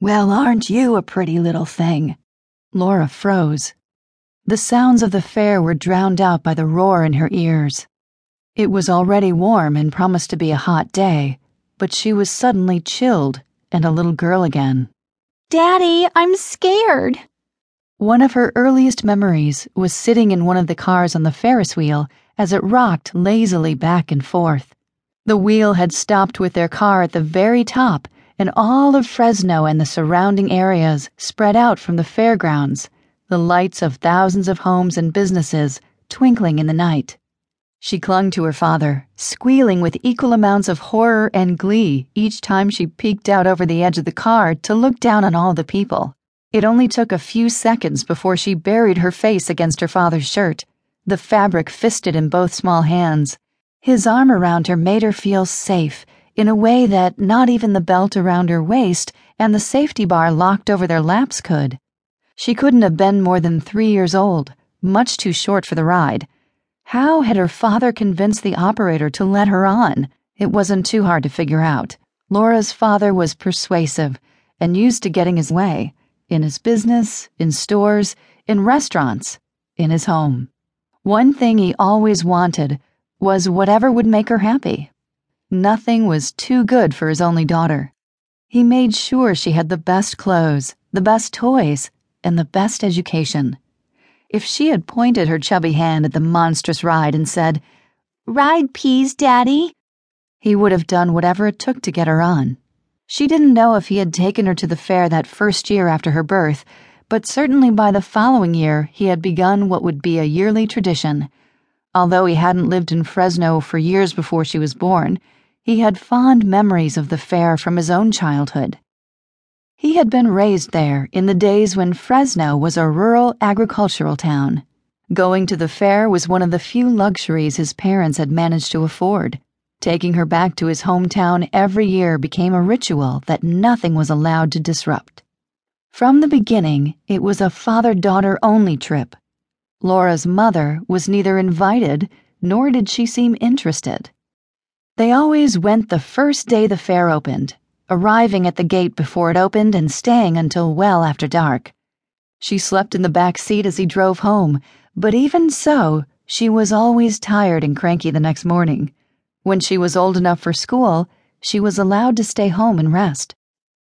Well, aren't you a pretty little thing? Laura froze. The sounds of the fair were drowned out by the roar in her ears. It was already warm and promised to be a hot day, but she was suddenly chilled and a little girl again. Daddy, I'm scared. One of her earliest memories was sitting in one of the cars on the Ferris wheel as it rocked lazily back and forth. The wheel had stopped with their car at the very top, and all of Fresno and the surrounding areas spread out from the fairgrounds, the lights of thousands of homes and businesses twinkling in the night. She clung to her father, squealing with equal amounts of horror and glee each time she peeked out over the edge of the car to look down on all the people. It only took a few seconds before she buried her face against her father's shirt, the fabric fisted in both small hands. His arm around her made her feel safe in a way that not even the belt around her waist and the safety bar locked over their laps could. She couldn't have been more than three years old, much too short for the ride. How had her father convinced the operator to let her on? It wasn't too hard to figure out. Laura's father was persuasive and used to getting his way in his business, in stores, in restaurants, in his home. One thing he always wanted was whatever would make her happy. Nothing was too good for his only daughter. He made sure she had the best clothes, the best toys, and the best education. If she had pointed her chubby hand at the monstrous ride and said, Ride peas, Daddy, he would have done whatever it took to get her on. She didn't know if he had taken her to the fair that first year after her birth, but certainly by the following year he had begun what would be a yearly tradition. Although he hadn't lived in Fresno for years before she was born, he had fond memories of the fair from his own childhood. He had been raised there in the days when Fresno was a rural agricultural town. Going to the fair was one of the few luxuries his parents had managed to afford. Taking her back to his hometown every year became a ritual that nothing was allowed to disrupt. From the beginning, it was a father daughter only trip. Laura's mother was neither invited nor did she seem interested. They always went the first day the fair opened, arriving at the gate before it opened and staying until well after dark. She slept in the back seat as he drove home, but even so, she was always tired and cranky the next morning. When she was old enough for school, she was allowed to stay home and rest.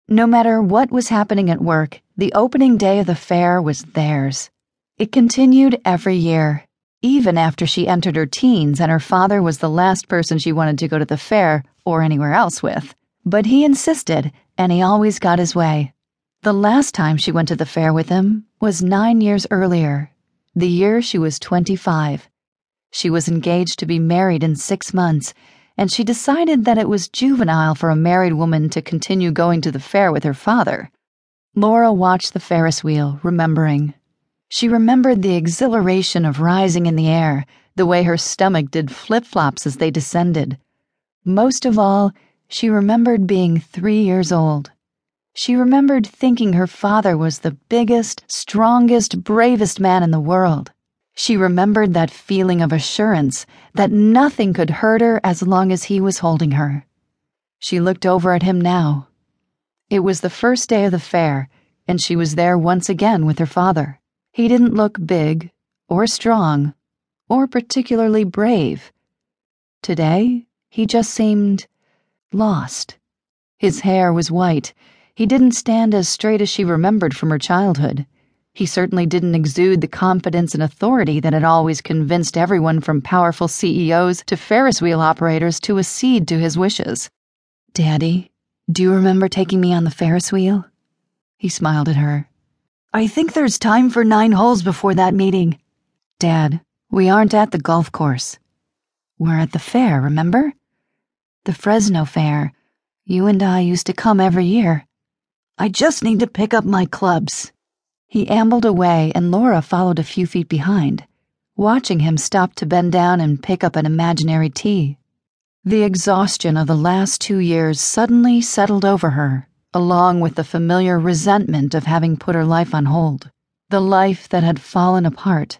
No matter what was happening at work, the opening day of the fair was theirs. It continued every year, even after she entered her teens and her father was the last person she wanted to go to the fair or anywhere else with. But he insisted, and he always got his way. The last time she went to the fair with him was nine years earlier, the year she was 25. She was engaged to be married in six months, and she decided that it was juvenile for a married woman to continue going to the fair with her father. Laura watched the Ferris wheel, remembering. She remembered the exhilaration of rising in the air, the way her stomach did flip flops as they descended. Most of all, she remembered being three years old. She remembered thinking her father was the biggest, strongest, bravest man in the world. She remembered that feeling of assurance that nothing could hurt her as long as he was holding her. She looked over at him now. It was the first day of the fair, and she was there once again with her father. He didn't look big, or strong, or particularly brave. Today, he just seemed lost. His hair was white. He didn't stand as straight as she remembered from her childhood. He certainly didn't exude the confidence and authority that had always convinced everyone from powerful CEOs to Ferris wheel operators to accede to his wishes. Daddy, do you remember taking me on the Ferris wheel? He smiled at her. I think there's time for nine holes before that meeting. Dad, we aren't at the golf course. We're at the fair, remember? The Fresno Fair. You and I used to come every year. I just need to pick up my clubs. He ambled away, and Laura followed a few feet behind, watching him stop to bend down and pick up an imaginary tee. The exhaustion of the last two years suddenly settled over her, along with the familiar resentment of having put her life on hold. The life that had fallen apart